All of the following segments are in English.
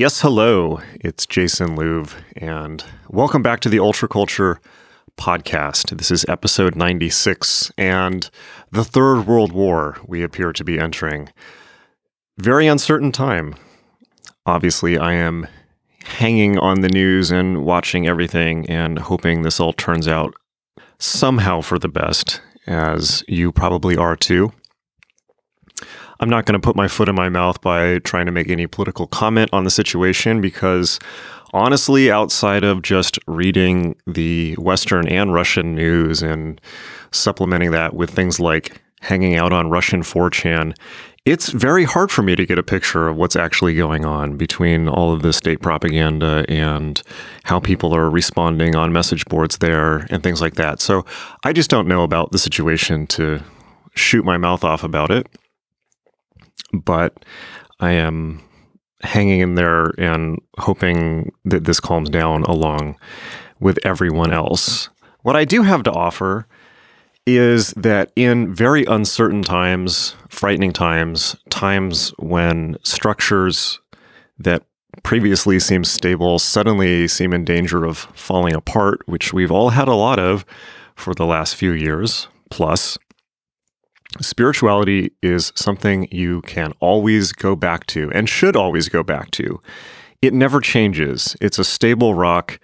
Yes, hello. It's Jason Louv, and welcome back to the Ultra Culture podcast. This is episode 96, and the Third World War we appear to be entering. Very uncertain time. Obviously, I am hanging on the news and watching everything and hoping this all turns out somehow for the best, as you probably are too. I'm not going to put my foot in my mouth by trying to make any political comment on the situation because honestly, outside of just reading the Western and Russian news and supplementing that with things like hanging out on Russian 4chan, it's very hard for me to get a picture of what's actually going on between all of the state propaganda and how people are responding on message boards there and things like that. So I just don't know about the situation to shoot my mouth off about it but I am hanging in there and hoping that this calms down along with everyone else. What I do have to offer is that in very uncertain times, frightening times, times when structures that previously seemed stable suddenly seem in danger of falling apart, which we've all had a lot of for the last few years plus, Spirituality is something you can always go back to and should always go back to. It never changes. It's a stable rock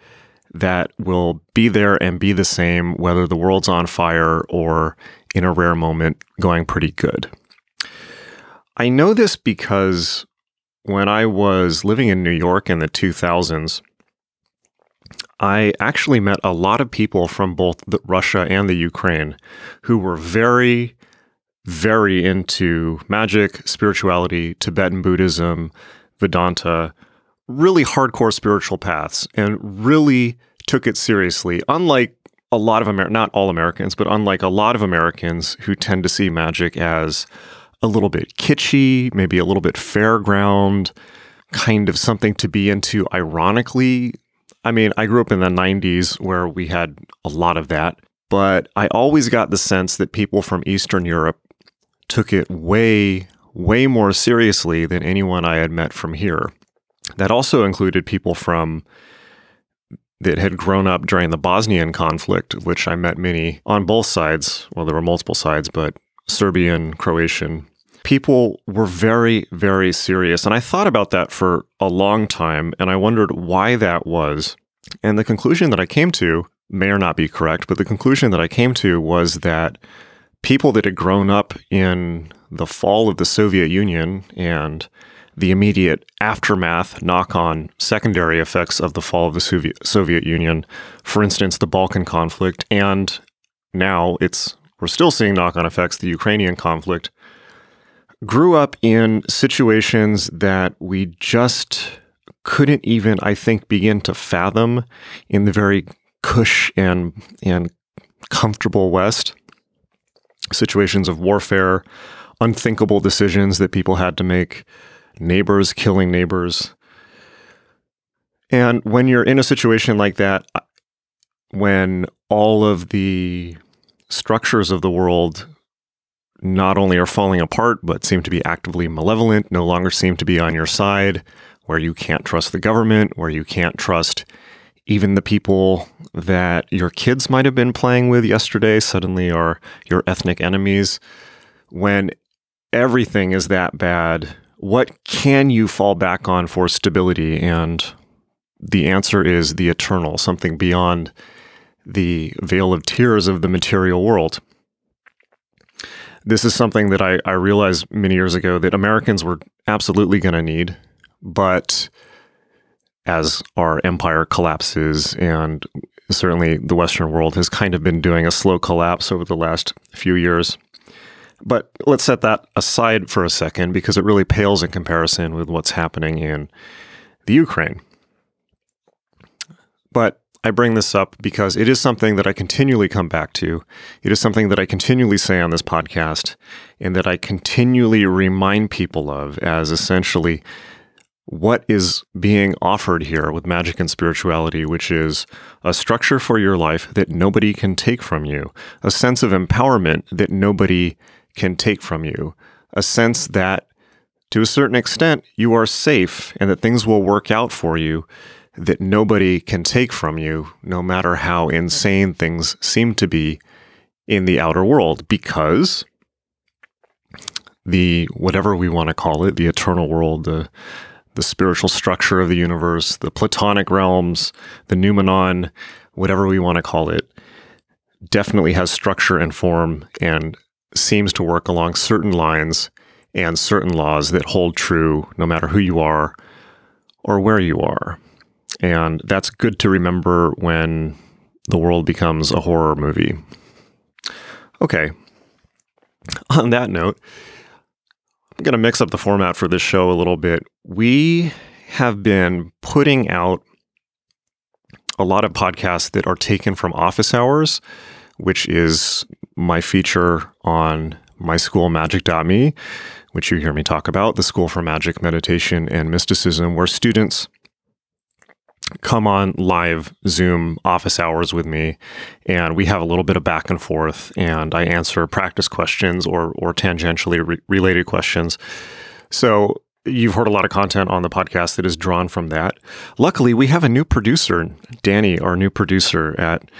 that will be there and be the same whether the world's on fire or in a rare moment going pretty good. I know this because when I was living in New York in the 2000s, I actually met a lot of people from both Russia and the Ukraine who were very very into magic, spirituality, Tibetan Buddhism, Vedanta, really hardcore spiritual paths, and really took it seriously. Unlike a lot of Amer not all Americans, but unlike a lot of Americans who tend to see magic as a little bit kitschy, maybe a little bit fairground, kind of something to be into ironically. I mean, I grew up in the 90s where we had a lot of that, but I always got the sense that people from Eastern Europe took it way, way more seriously than anyone I had met from here. That also included people from that had grown up during the Bosnian conflict, which I met many on both sides. Well, there were multiple sides, but Serbian, Croatian. People were very, very serious. And I thought about that for a long time, and I wondered why that was. And the conclusion that I came to may or not be correct, but the conclusion that I came to was that people that had grown up in the fall of the Soviet Union and the immediate aftermath, knock on secondary effects of the fall of the Soviet, Union, for instance, the Balkan conflict, and now it's we're still seeing knock on effects, the Ukrainian conflict, grew up in situations that we just couldn't even, I think, begin to fathom in the very cush and and comfortable West situations of warfare, unthinkable decisions that people had to make, neighbors killing neighbors. And when you're in a situation like that, when all of the structures of the world not only are falling apart, but seem to be actively malevolent, no longer seem to be on your side, where you can't trust the government, where you can't trust even the people that your kids might have been playing with yesterday suddenly are your ethnic enemies. When everything is that bad, what can you fall back on for stability? And the answer is the eternal, something beyond the veil of tears of the material world. This is something that I, I realized many years ago that Americans were absolutely going to need, but as our empire collapses and certainly the Western world has kind of been doing a slow collapse over the last few years. But let's set that aside for a second because it really pales in comparison with what's happening in the Ukraine. But I bring this up because it is something that I continually come back to. It is something that I continually say on this podcast and that I continually remind people of as essentially what is being offered here with magic and spirituality, which is a structure for your life that nobody can take from you, a sense of empowerment that nobody can take from you, a sense that to a certain extent, you are safe and that things will work out for you that nobody can take from you, no matter how insane things seem to be in the outer world, because the whatever we want to call it, the eternal world, the the spiritual structure of the universe, the platonic realms, the noumenon, whatever we want to call it, definitely has structure and form and seems to work along certain lines and certain laws that hold true no matter who you are or where you are. And that's good to remember when the world becomes a horror movie. Okay. On that note, I'm going to mix up the format for this show a little bit. We have been putting out a lot of podcasts that are taken from office hours, which is my feature on my school my school magick.me, which you hear me talk about, the School for Magic, Meditation, and Mysticism, where students come on live Zoom office hours with me, and we have a little bit of back and forth, and I answer practice questions or or tangentially re- related questions. So you've heard a lot of content on the podcast that is drawn from that. Luckily, we have a new producer, Danny, our new producer at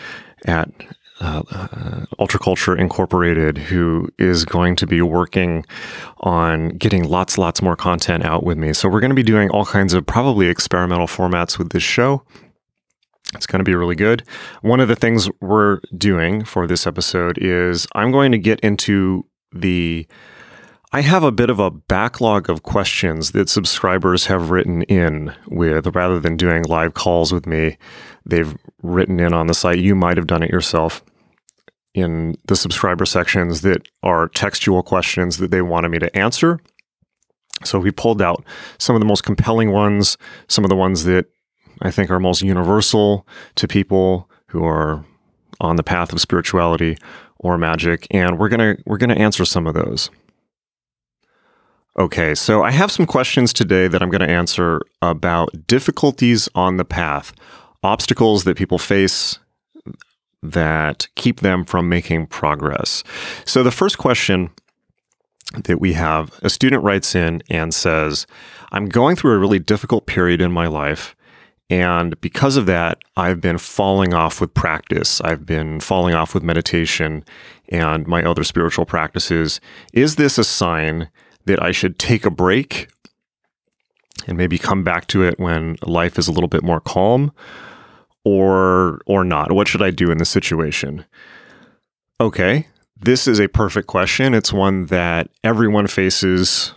at uh, uh, Ultraculture Incorporated, who is going to be working on getting lots, lots more content out with me. So we're going to be doing all kinds of probably experimental formats with this show. It's going to be really good. One of the things we're doing for this episode is I'm going to get into the I have a bit of a backlog of questions that subscribers have written in with rather than doing live calls with me. They've written in on the site. You might have done it yourself in the subscriber sections that are textual questions that they wanted me to answer. So we pulled out some of the most compelling ones, some of the ones that I think are most universal to people who are on the path of spirituality or magic, and we're gonna we're gonna answer some of those. Okay, so I have some questions today that I'm going to answer about difficulties on the path, obstacles that people face that keep them from making progress. So the first question that we have a student writes in and says, I'm going through a really difficult period in my life. And because of that, I've been falling off with practice. I've been falling off with meditation and my other spiritual practices. Is this a sign that I should take a break and maybe come back to it when life is a little bit more calm or or not? What should I do in this situation? Okay, this is a perfect question. It's one that everyone faces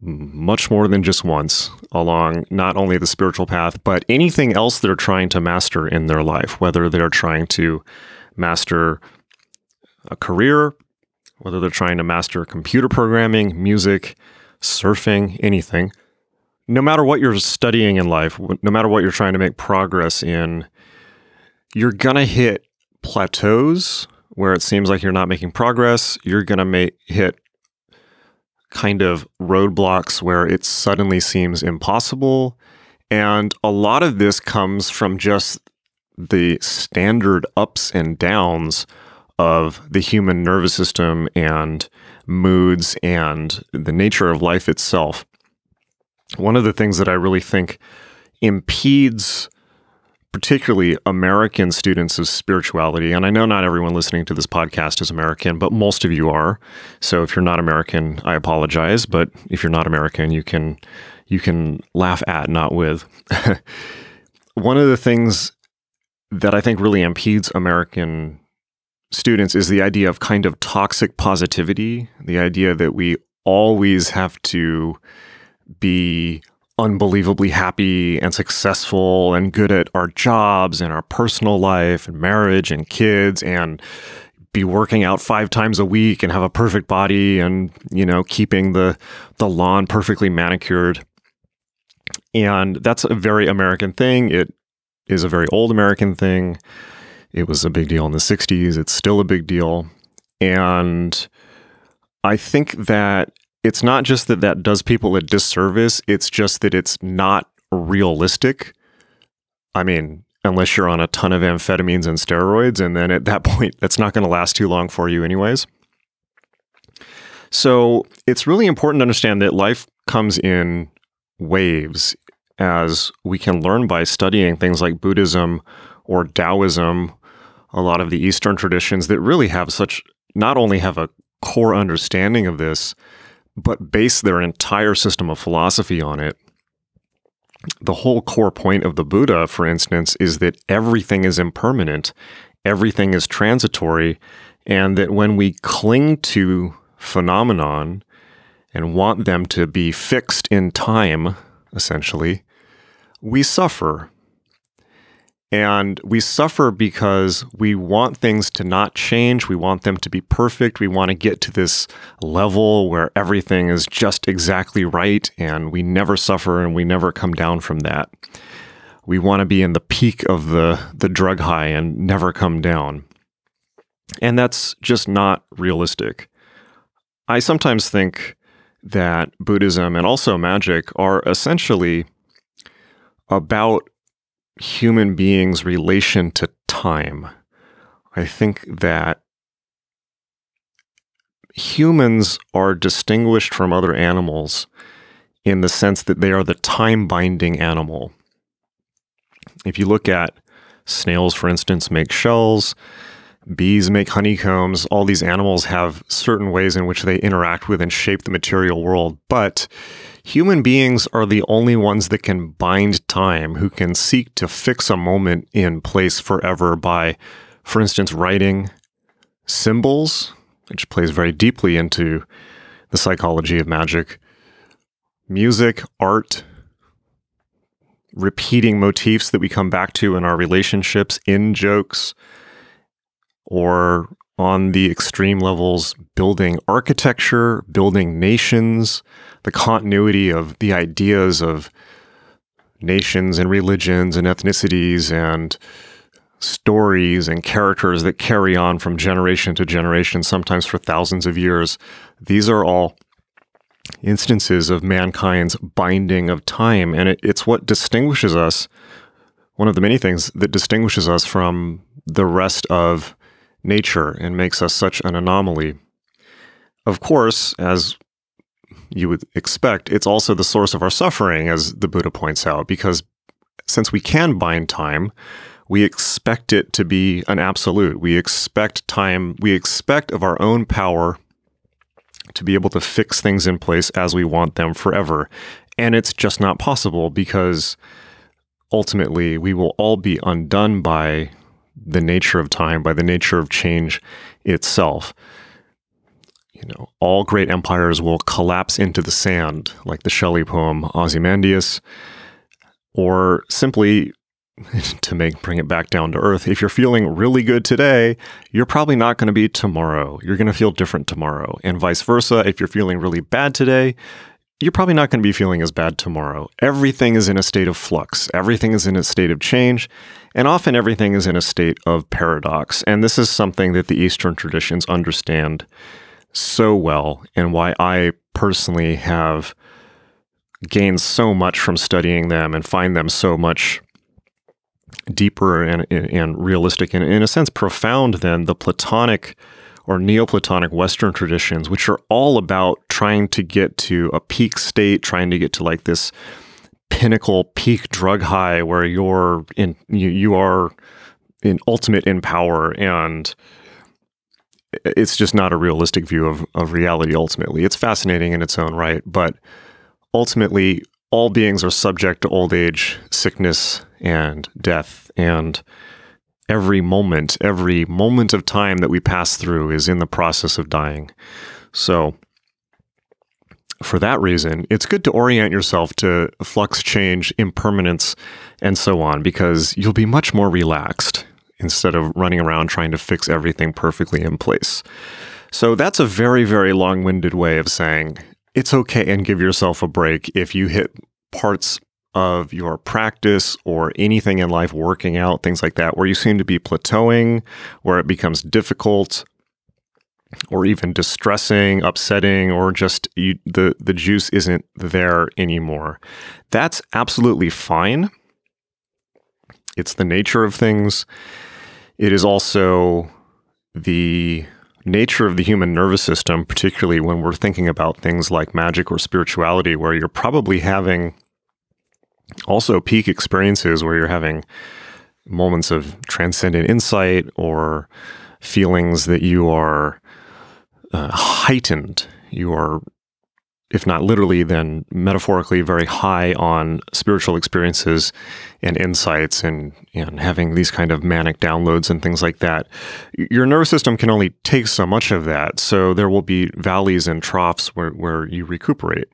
much more than just once along not only the spiritual path, but anything else they're trying to master in their life, whether they're trying to master a career, whether they're trying to master computer programming, music, surfing, anything. No matter what you're studying in life, no matter what you're trying to make progress in, you're going to hit plateaus where it seems like you're not making progress. You're going to make hit kind of roadblocks where it suddenly seems impossible. And a lot of this comes from just the standard ups and downs of the human nervous system and moods and the nature of life itself. One of the things that I really think impedes particularly American students of spirituality, and I know not everyone listening to this podcast is American, but most of you are. So if you're not American, I apologize, but if you're not American, you can you can laugh at, not with. One of the things that I think really impedes American students is the idea of kind of toxic positivity, the idea that we always have to be unbelievably happy and successful and good at our jobs and our personal life and marriage and kids and be working out five times a week and have a perfect body and you know keeping the the lawn perfectly manicured and that's a very american thing it is a very old american thing it was a big deal in the 60s. It's still a big deal. And I think that it's not just that that does people a disservice, it's just that it's not realistic. I mean, unless you're on a ton of amphetamines and steroids, and then at that point, that's not going to last too long for you, anyways. So it's really important to understand that life comes in waves, as we can learn by studying things like Buddhism or Taoism, a lot of the Eastern traditions that really have such, not only have a core understanding of this, but base their entire system of philosophy on it. The whole core point of the Buddha, for instance, is that everything is impermanent, everything is transitory, and that when we cling to phenomenon and want them to be fixed in time, essentially, we suffer. And we suffer because we want things to not change. We want them to be perfect. We want to get to this level where everything is just exactly right and we never suffer and we never come down from that. We want to be in the peak of the, the drug high and never come down. And that's just not realistic. I sometimes think that Buddhism and also magic are essentially about human beings' relation to time. I think that humans are distinguished from other animals in the sense that they are the time binding animal. If you look at snails, for instance, make shells, bees make honeycombs, all these animals have certain ways in which they interact with and shape the material world. But Human beings are the only ones that can bind time, who can seek to fix a moment in place forever by, for instance, writing symbols, which plays very deeply into the psychology of magic, music, art, repeating motifs that we come back to in our relationships, in jokes, or on the extreme levels, building architecture, building nations, the continuity of the ideas of nations and religions and ethnicities and stories and characters that carry on from generation to generation, sometimes for thousands of years. These are all instances of mankind's binding of time, and it, it's what distinguishes us. One of the many things that distinguishes us from the rest of nature and makes us such an anomaly. Of course, as you would expect, it's also the source of our suffering, as the Buddha points out, because since we can bind time, we expect it to be an absolute. We expect time, we expect of our own power to be able to fix things in place as we want them forever. And it's just not possible because ultimately we will all be undone by the nature of time, by the nature of change itself. You know, all great empires will collapse into the sand, like the Shelley poem Ozymandias, or simply to make bring it back down to earth. If you're feeling really good today, you're probably not going to be tomorrow. You're going to feel different tomorrow, and vice versa. If you're feeling really bad today, you're probably not going to be feeling as bad tomorrow. Everything is in a state of flux, everything is in a state of change, and often everything is in a state of paradox. And this is something that the Eastern traditions understand so well, and why I personally have gained so much from studying them and find them so much deeper and, and realistic and, in a sense, profound than the Platonic or Neoplatonic Western traditions, which are all about trying to get to a peak state, trying to get to like this pinnacle peak drug high where you're in you, you are in ultimate in power and it's just not a realistic view of, of reality ultimately. It's fascinating in its own right, but ultimately all beings are subject to old age, sickness, and death. And every moment, every moment of time that we pass through is in the process of dying. So, for that reason, it's good to orient yourself to flux, change, impermanence, and so on, because you'll be much more relaxed instead of running around trying to fix everything perfectly in place. So, that's a very, very long winded way of saying it's okay and give yourself a break if you hit parts of your practice or anything in life working out, things like that, where you seem to be plateauing, where it becomes difficult or even distressing, upsetting, or just you, the, the juice isn't there anymore. That's absolutely fine. It's the nature of things. It is also the nature of the human nervous system, particularly when we're thinking about things like magic or spirituality, where you're probably having also peak experiences where you're having moments of transcendent insight or feelings that you are uh, heightened. You are, if not literally, then metaphorically very high on spiritual experiences and insights and, and having these kind of manic downloads and things like that. Your nervous system can only take so much of that. So there will be valleys and troughs where, where you recuperate.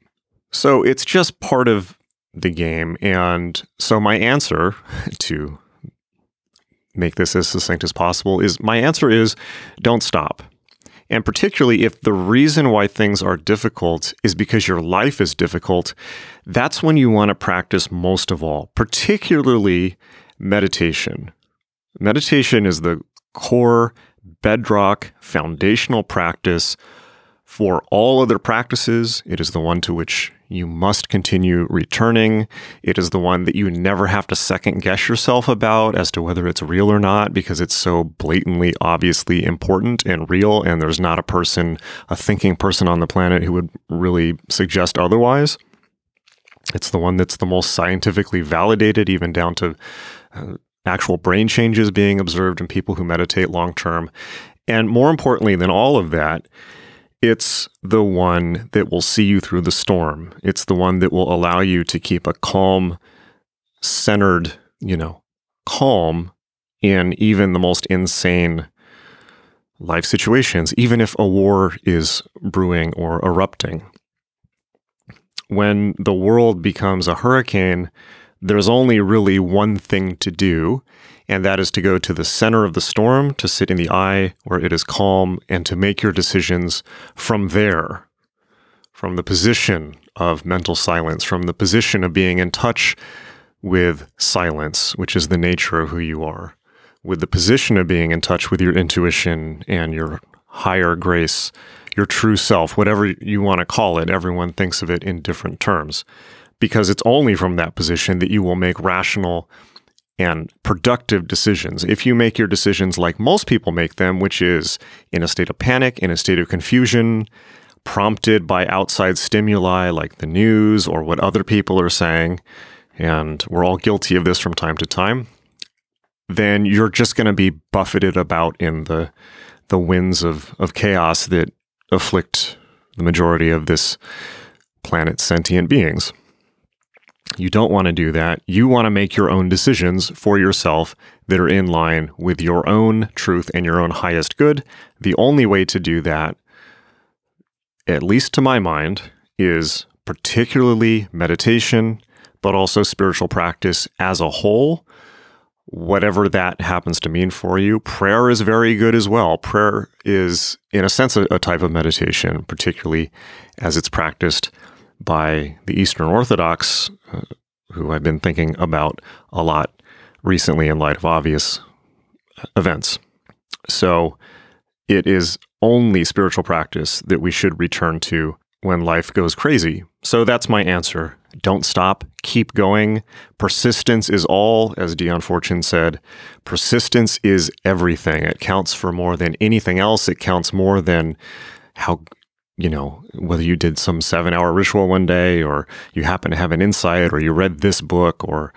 So it's just part of the game. And so my answer to make this as succinct as possible is my answer is don't stop. And particularly if the reason why things are difficult is because your life is difficult, that's when you want to practice most of all, particularly meditation. Meditation is the core, bedrock, foundational practice for all other practices. It is the one to which you must continue returning. It is the one that you never have to second guess yourself about as to whether it's real or not because it's so blatantly, obviously important and real. And there's not a person, a thinking person on the planet who would really suggest otherwise. It's the one that's the most scientifically validated, even down to uh, actual brain changes being observed in people who meditate long term. And more importantly than all of that, it's the one that will see you through the storm. It's the one that will allow you to keep a calm, centered, you know, calm in even the most insane life situations, even if a war is brewing or erupting. When the world becomes a hurricane, there's only really one thing to do, and that is to go to the center of the storm, to sit in the eye where it is calm, and to make your decisions from there, from the position of mental silence, from the position of being in touch with silence, which is the nature of who you are, with the position of being in touch with your intuition and your higher grace, your true self, whatever you want to call it. Everyone thinks of it in different terms because it's only from that position that you will make rational and productive decisions. If you make your decisions like most people make them, which is in a state of panic, in a state of confusion, prompted by outside stimuli like the news or what other people are saying, and we're all guilty of this from time to time, then you're just going to be buffeted about in the the winds of, of chaos that afflict the majority of this planet's sentient beings. You don't want to do that. You want to make your own decisions for yourself that are in line with your own truth and your own highest good. The only way to do that, at least to my mind, is particularly meditation, but also spiritual practice as a whole. Whatever that happens to mean for you, prayer is very good as well. Prayer is, in a sense, a, a type of meditation, particularly as it's practiced by the Eastern Orthodox, uh, who I've been thinking about a lot recently in light of obvious events. So it is only spiritual practice that we should return to when life goes crazy. So that's my answer. Don't stop, keep going. Persistence is all, as Dion Fortune said. Persistence is everything. It counts for more than anything else. It counts more than how you know, whether you did some seven hour ritual one day or you happen to have an insight or you read this book or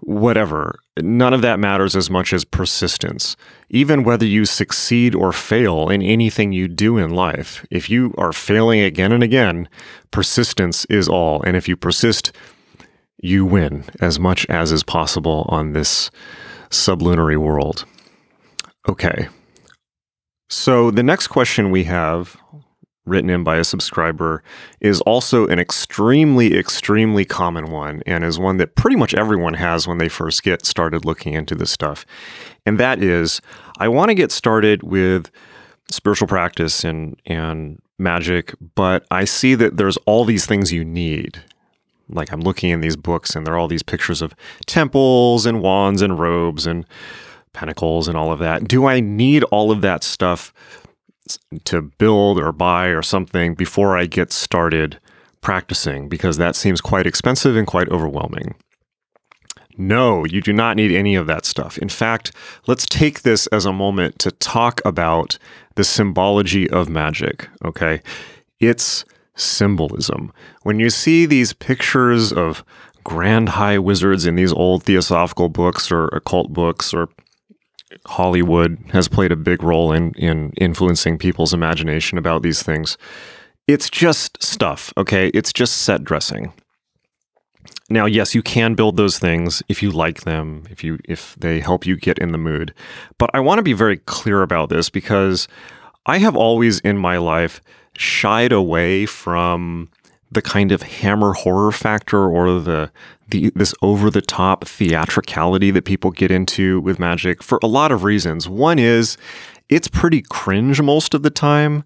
whatever, none of that matters as much as persistence. Even whether you succeed or fail in anything you do in life, if you are failing again and again, persistence is all. And if you persist, you win as much as is possible on this sublunary world. Okay. So the next question we have written in by a subscriber is also an extremely, extremely common one and is one that pretty much everyone has when they first get started looking into this stuff. And that is I want to get started with spiritual practice and, and magic, but I see that there's all these things you need. Like I'm looking in these books and there are all these pictures of temples and wands and robes and pentacles and all of that. Do I need all of that stuff to build or buy or something before I get started practicing because that seems quite expensive and quite overwhelming. No, you do not need any of that stuff. In fact, let's take this as a moment to talk about the symbology of magic, okay? It's symbolism. When you see these pictures of grand high wizards in these old theosophical books or occult books or Hollywood has played a big role in in influencing people's imagination about these things. It's just stuff, okay? It's just set dressing. Now, yes, you can build those things if you like them, if you if they help you get in the mood. But I want to be very clear about this because I have always in my life shied away from the kind of hammer horror factor or the the this over the top theatricality that people get into with magic for a lot of reasons. One is it's pretty cringe most of the time.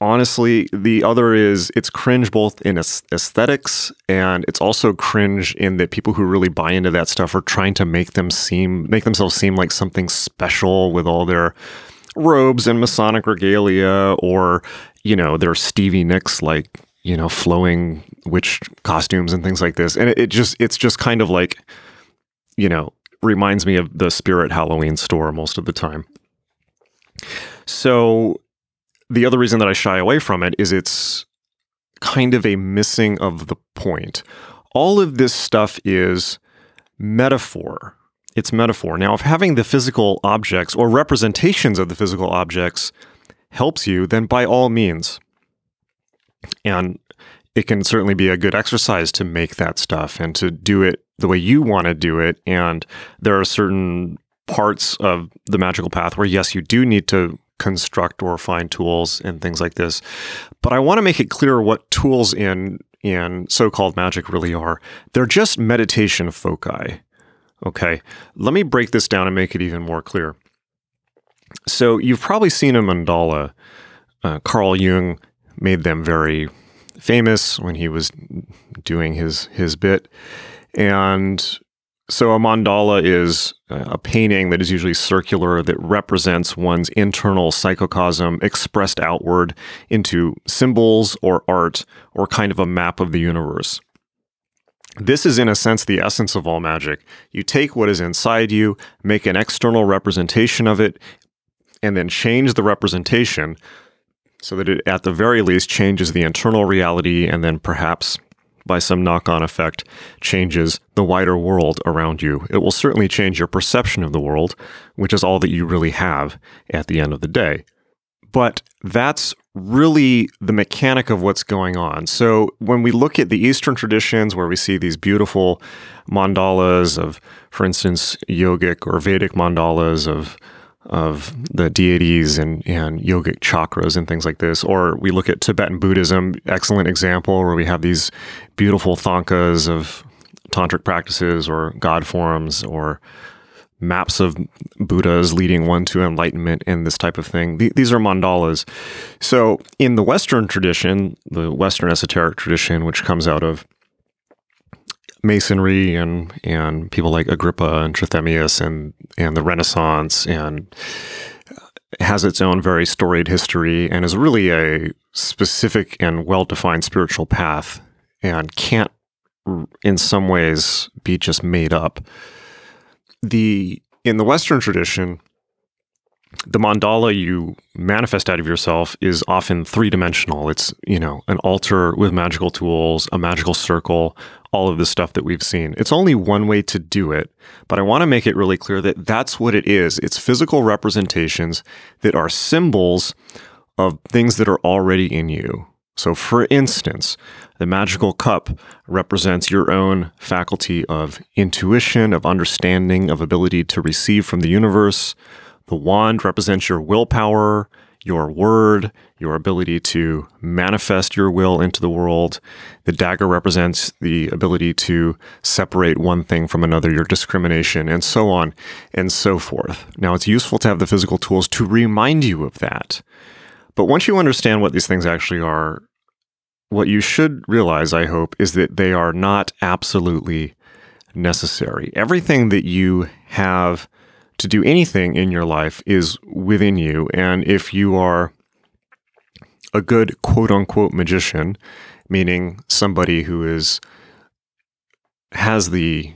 Honestly, the other is it's cringe both in aesthetics and it's also cringe in that people who really buy into that stuff are trying to make them seem make themselves seem like something special with all their robes and Masonic regalia or you know, their Stevie Nicks like you know, flowing witch costumes and things like this. And it, it just, it's just kind of like, you know, reminds me of the Spirit Halloween store most of the time. So the other reason that I shy away from it is it's kind of a missing of the point. All of this stuff is metaphor. It's metaphor. Now, if having the physical objects or representations of the physical objects helps you, then by all means, and it can certainly be a good exercise to make that stuff and to do it the way you want to do it. And there are certain parts of the magical path where, yes, you do need to construct or find tools and things like this. But I want to make it clear what tools in in so-called magic really are. They're just meditation foci. Okay. Let me break this down and make it even more clear. So you've probably seen a mandala. Uh, Carl Jung made them very famous when he was doing his his bit. And so a mandala is a painting that is usually circular that represents one's internal psychocosm expressed outward into symbols or art or kind of a map of the universe. This is, in a sense, the essence of all magic. You take what is inside you, make an external representation of it, and then change the representation so that it at the very least changes the internal reality and then perhaps by some knock on effect changes the wider world around you. It will certainly change your perception of the world, which is all that you really have at the end of the day. But that's really the mechanic of what's going on. So when we look at the Eastern traditions where we see these beautiful mandalas of, for instance, yogic or Vedic mandalas of of the deities and, and yogic chakras and things like this. Or we look at Tibetan Buddhism, excellent example, where we have these beautiful thangkas of tantric practices or god forms or maps of Buddhas leading one to enlightenment and this type of thing. These are mandalas. So in the Western tradition, the Western esoteric tradition, which comes out of Masonry and and people like Agrippa and Trithemius and and the Renaissance and uh, has its own very storied history and is really a specific and well defined spiritual path and can't in some ways be just made up. The in the Western tradition, the mandala you manifest out of yourself is often three dimensional. It's, you know, an altar with magical tools, a magical circle, all of the stuff that we've seen. It's only one way to do it, but I want to make it really clear that that's what it is. It's physical representations that are symbols of things that are already in you. So, for instance, the magical cup represents your own faculty of intuition, of understanding, of ability to receive from the universe. The wand represents your willpower, your word, your ability to manifest your will into the world. The dagger represents the ability to separate one thing from another, your discrimination, and so on and so forth. Now, it's useful to have the physical tools to remind you of that. But once you understand what these things actually are, what you should realize, I hope, is that they are not absolutely necessary. Everything that you have to do anything in your life is within you. And if you are a good quote unquote magician, meaning somebody who is has the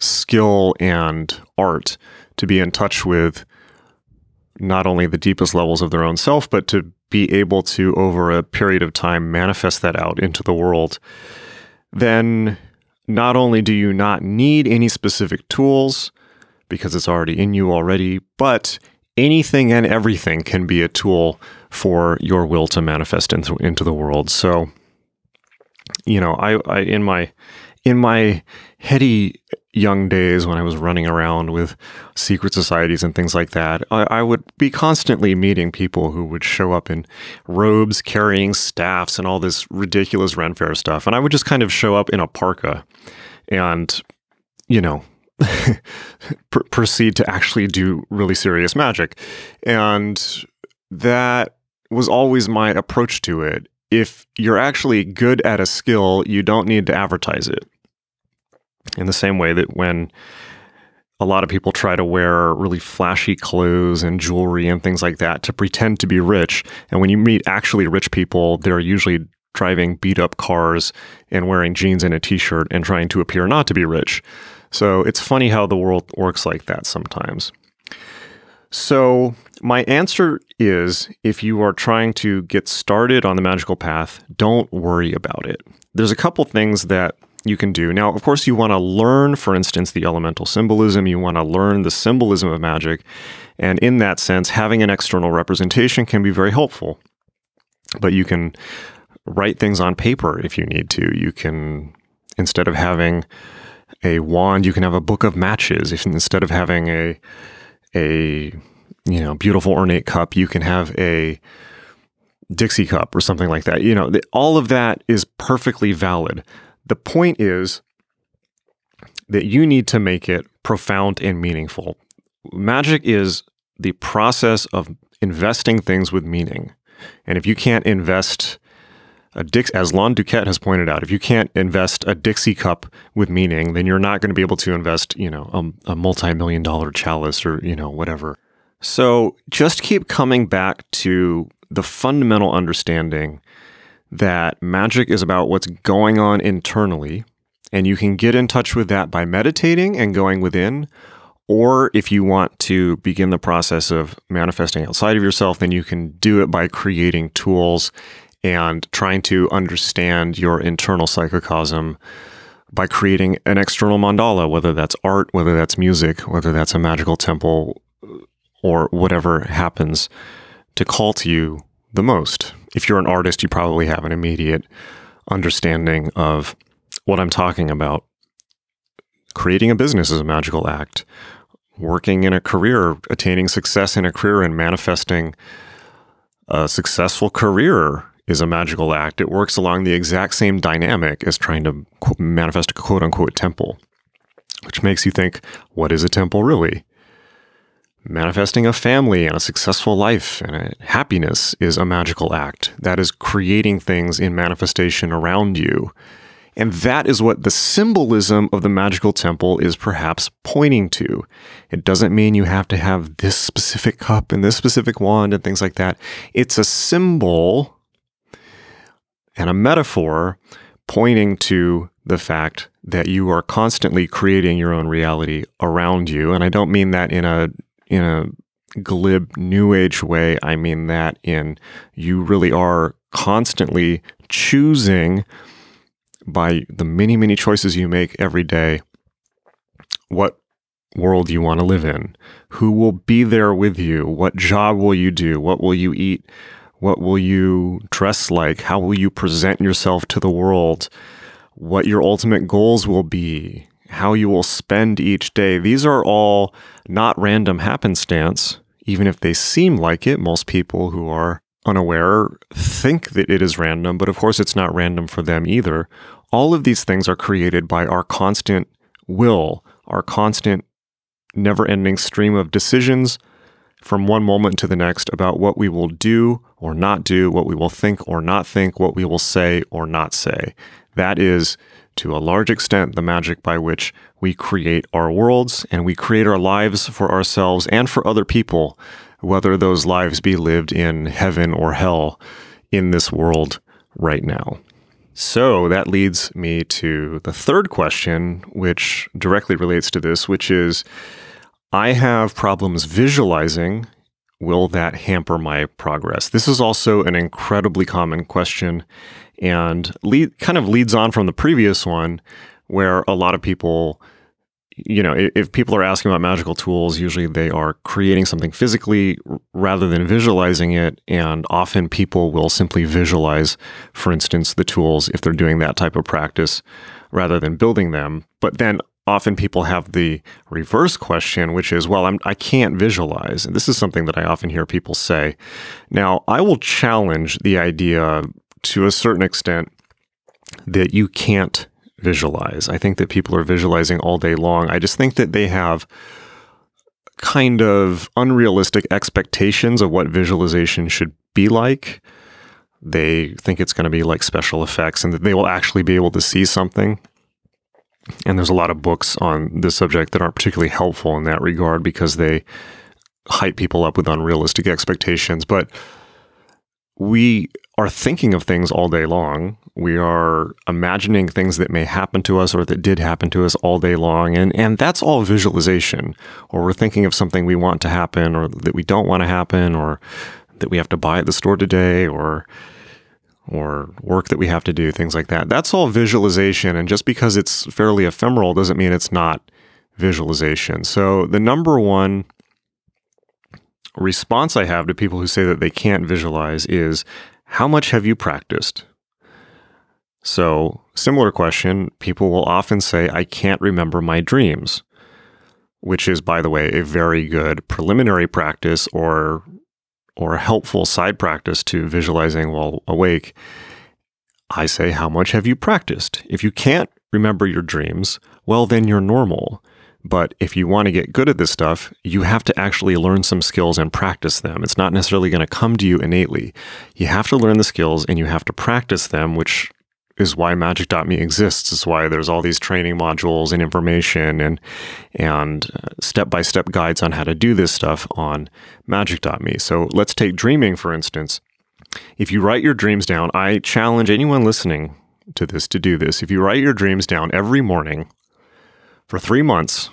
skill and art to be in touch with not only the deepest levels of their own self, but to be able to, over a period of time, manifest that out into the world, then not only do you not need any specific tools because it's already in you already, but anything and everything can be a tool for your will to manifest into, into the world. So, you know, I, I in my in my heady young days when I was running around with secret societies and things like that, I, I, would be constantly meeting people who would show up in robes carrying staffs and all this ridiculous Ren Fair stuff. And I would just kind of show up in a parka and, you know, pr- proceed to actually do really serious magic. And that was always my approach to it. If you're actually good at a skill, you don't need to advertise it in the same way that when a lot of people try to wear really flashy clothes and jewelry and things like that to pretend to be rich. And when you meet actually rich people, they're usually driving beat up cars and wearing jeans and a t shirt and trying to appear not to be rich. So it's funny how the world works like that sometimes. So, my answer is if you are trying to get started on the magical path, don't worry about it. There's a couple things that you can do. Now, of course, you want to learn, for instance, the elemental symbolism. You want to learn the symbolism of magic. And in that sense, having an external representation can be very helpful. But you can write things on paper if you need to. You can, instead of having a wand, you can have a book of matches. If instead of having a a you know beautiful ornate cup, you can have a Dixie cup or something like that. You know, all of that is perfectly valid. The point is that you need to make it profound and meaningful. Magic is the process of investing things with meaning. And if you can't invest a Dix, as Lon DuQuette has pointed out, if you can't invest a Dixie cup with meaning, then you're not going to be able to invest, you know, a, a multi-million dollar chalice or, you know, whatever. So just keep coming back to the fundamental understanding that magic is about what's going on internally, and you can get in touch with that by meditating and going within. Or if you want to begin the process of manifesting outside of yourself, then you can do it by creating tools and trying to understand your internal psychocosm by creating an external mandala, whether that's art, whether that's music, whether that's a magical temple, uh, or whatever happens to call to you the most. If you're an artist, you probably have an immediate understanding of what I'm talking about. Creating a business is a magical act. Working in a career, attaining success in a career, and manifesting a successful career is a magical act. It works along the exact same dynamic as trying to manifest a quote unquote temple, which makes you think, what is a temple really? Manifesting a family and a successful life and happiness is a magical act. That is creating things in manifestation around you. And that is what the symbolism of the magical temple is perhaps pointing to. It doesn't mean you have to have this specific cup and this specific wand and things like that. It's a symbol and a metaphor pointing to the fact that you are constantly creating your own reality around you. And I don't mean that in a in a glib new age way. I mean that in you really are constantly choosing by the many, many choices you make every day what world you want to live in, who will be there with you, what job will you do, what will you eat, what will you dress like, how will you present yourself to the world, what your ultimate goals will be, how you will spend each day. These are all not random happenstance, even if they seem like it. Most people who are unaware think that it is random, but of course it's not random for them either. All of these things are created by our constant will, our constant, never ending stream of decisions from one moment to the next about what we will do or not do, what we will think or not think, what we will say or not say. That is to a large extent, the magic by which we create our worlds and we create our lives for ourselves and for other people, whether those lives be lived in heaven or hell in this world right now. So that leads me to the third question, which directly relates to this, which is I have problems visualizing will that hamper my progress? This is also an incredibly common question and lead, kind of leads on from the previous one where a lot of people you know, if people are asking about magical tools, usually they are creating something physically rather than visualizing it. And often people will simply visualize, for instance, the tools if they're doing that type of practice rather than building them. But then often people have the reverse question, which is, well, I'm, I can not visualize. And this is something that I often hear people say. Now, I will challenge the idea to a certain extent that you can't visualize. I think that people are visualizing all day long. I just think that they have kind of unrealistic expectations of what visualization should be like. They think it's going to be like special effects and that they will actually be able to see something. And there's a lot of books on this subject that aren't particularly helpful in that regard because they hype people up with unrealistic expectations. But we are thinking of things all day long. We are imagining things that may happen to us or that did happen to us all day long. And, and that's all visualization. Or we're thinking of something we want to happen or that we don't want to happen or that we have to buy at the store today or or work that we have to do, things like that. That's all visualization. And just because it's fairly ephemeral doesn't mean it's not visualization. So the number one response I have to people who say that they can't visualize is how much have you practiced? So, similar question, people will often say, I can't remember my dreams, which is, by the way, a very good preliminary practice or or a helpful side practice to visualizing while awake. I say, How much have you practiced? If you can't remember your dreams, well, then you're normal. But if you want to get good at this stuff, you have to actually learn some skills and practice them. It's not necessarily going to come to you innately. You have to learn the skills and you have to practice them, which is why magick.me exists. Is why there's all these training modules and information and and uh, step-by-step guides on how to do this stuff on magick.me. So let's take dreaming for instance. If you write your dreams down, I challenge anyone listening to this to do this. If you write your dreams down every morning for 3 months,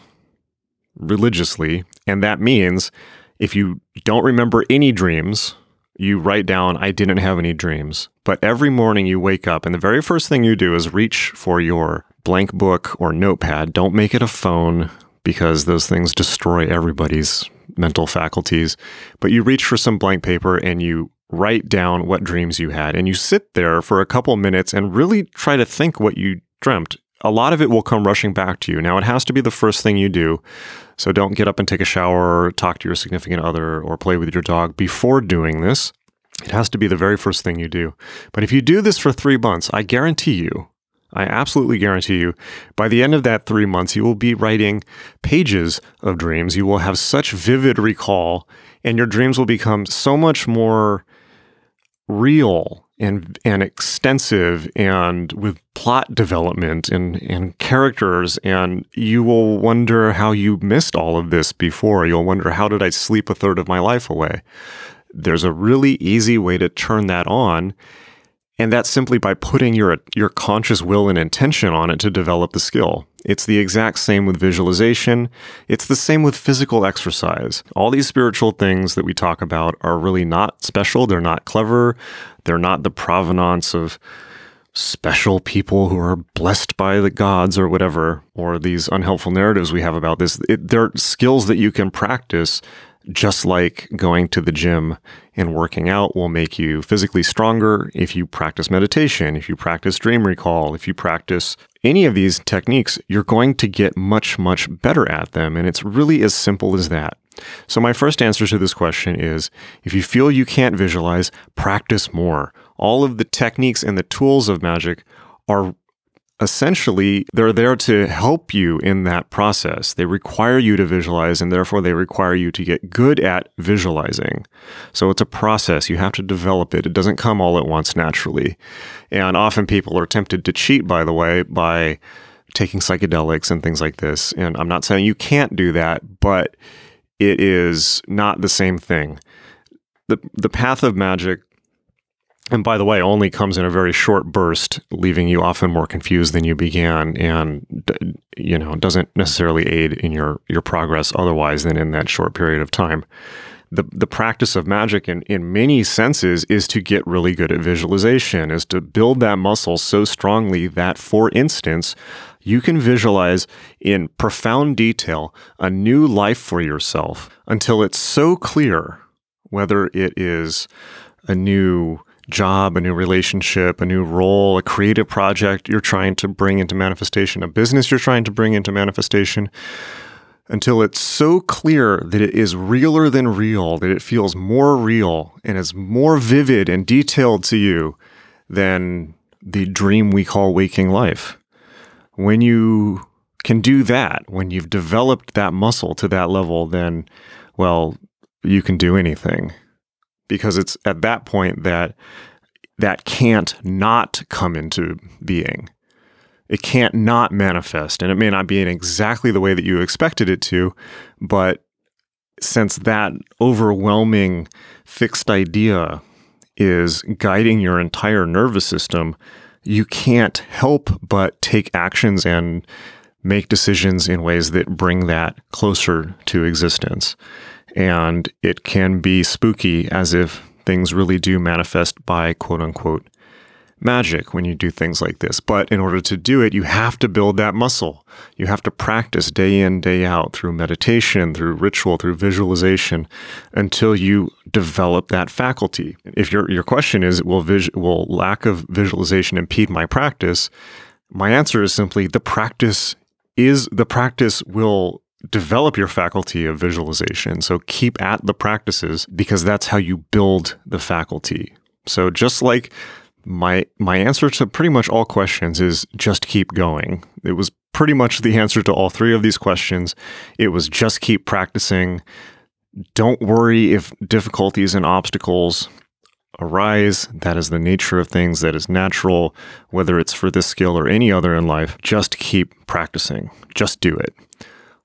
religiously. And that means if you don't remember any dreams, you write down, I didn't have any dreams. But every morning you wake up, and the very first thing you do is reach for your blank book or notepad. Don't make it a phone because those things destroy everybody's mental faculties. But you reach for some blank paper and you write down what dreams you had. And you sit there for a couple minutes and really try to think what you dreamt a lot of it will come rushing back to you. Now, it has to be the first thing you do. So don't get up and take a shower or talk to your significant other or play with your dog before doing this. It has to be the very first thing you do. But if you do this for three months, I guarantee you, I absolutely guarantee you, by the end of that three months, you will be writing pages of dreams. You will have such vivid recall, and your dreams will become so much more real and and extensive and with plot development and and characters and you will wonder how you missed all of this before you'll wonder how did I sleep a third of my life away there's a really easy way to turn that on and that's simply by putting your your conscious will and intention on it to develop the skill it's the exact same with visualization. It's the same with physical exercise. All these spiritual things that we talk about are really not special. They're not clever. They're not the provenance of special people who are blessed by the gods or whatever, or these unhelpful narratives we have about this. It, they're skills that you can practice just like going to the gym and working out will make you physically stronger if you practice meditation, if you practice dream recall, if you practice any of these techniques, you're going to get much, much better at them. And it's really as simple as that. So, my first answer to this question is if you feel you can't visualize, practice more. All of the techniques and the tools of magic are essentially they're there to help you in that process. They require you to visualize and therefore they require you to get good at visualizing. So it's a process. You have to develop it. It doesn't come all at once naturally. And often people are tempted to cheat, by the way, by taking psychedelics and things like this. And I'm not saying you can't do that, but it is not the same thing. The, the path of magic and by the way, only comes in a very short burst, leaving you often more confused than you began, and you know doesn't necessarily aid in your your progress otherwise than in that short period of time. the, the practice of magic in, in many senses is to get really good at visualization, is to build that muscle so strongly that, for instance, you can visualize in profound detail a new life for yourself until it's so clear whether it is a new job, a new relationship, a new role, a creative project you're trying to bring into manifestation, a business you're trying to bring into manifestation, until it's so clear that it is realer than real, that it feels more real and is more vivid and detailed to you than the dream we call waking life. When you can do that, when you've developed that muscle to that level, then, well, you can do anything because it's at that point that that can't not come into being. It can't not manifest, and it may not be in exactly the way that you expected it to, but since that overwhelming fixed idea is guiding your entire nervous system, you can't help but take actions and make decisions in ways that bring that closer to existence. And it can be spooky as if things really do manifest by quote unquote magic when you do things like this. But in order to do it, you have to build that muscle. You have to practice day in, day out through meditation, through ritual, through visualization until you develop that faculty. If your, your question is, will, vis- will lack of visualization impede my practice? My answer is simply the practice is the practice will develop your faculty of visualization. So keep at the practices because that's how you build the faculty. So just like my my answer to pretty much all questions is just keep going. It was pretty much the answer to all three of these questions. It was just keep practicing. Don't worry if difficulties and obstacles arise. That is the nature of things. That is natural, whether it's for this skill or any other in life. Just keep practicing. Just do it.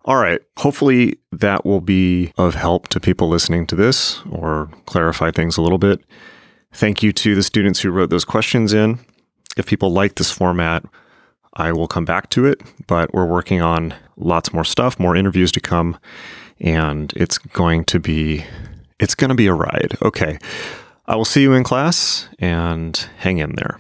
All right. Hopefully, that will be of help to people listening to this or clarify things a little bit. Thank you to the students who wrote those questions in. If people like this format, I will come back to it, but we're working on lots more stuff, more interviews to come, and it's going to be it's going to be a ride. Okay. I will see you in class and hang in there.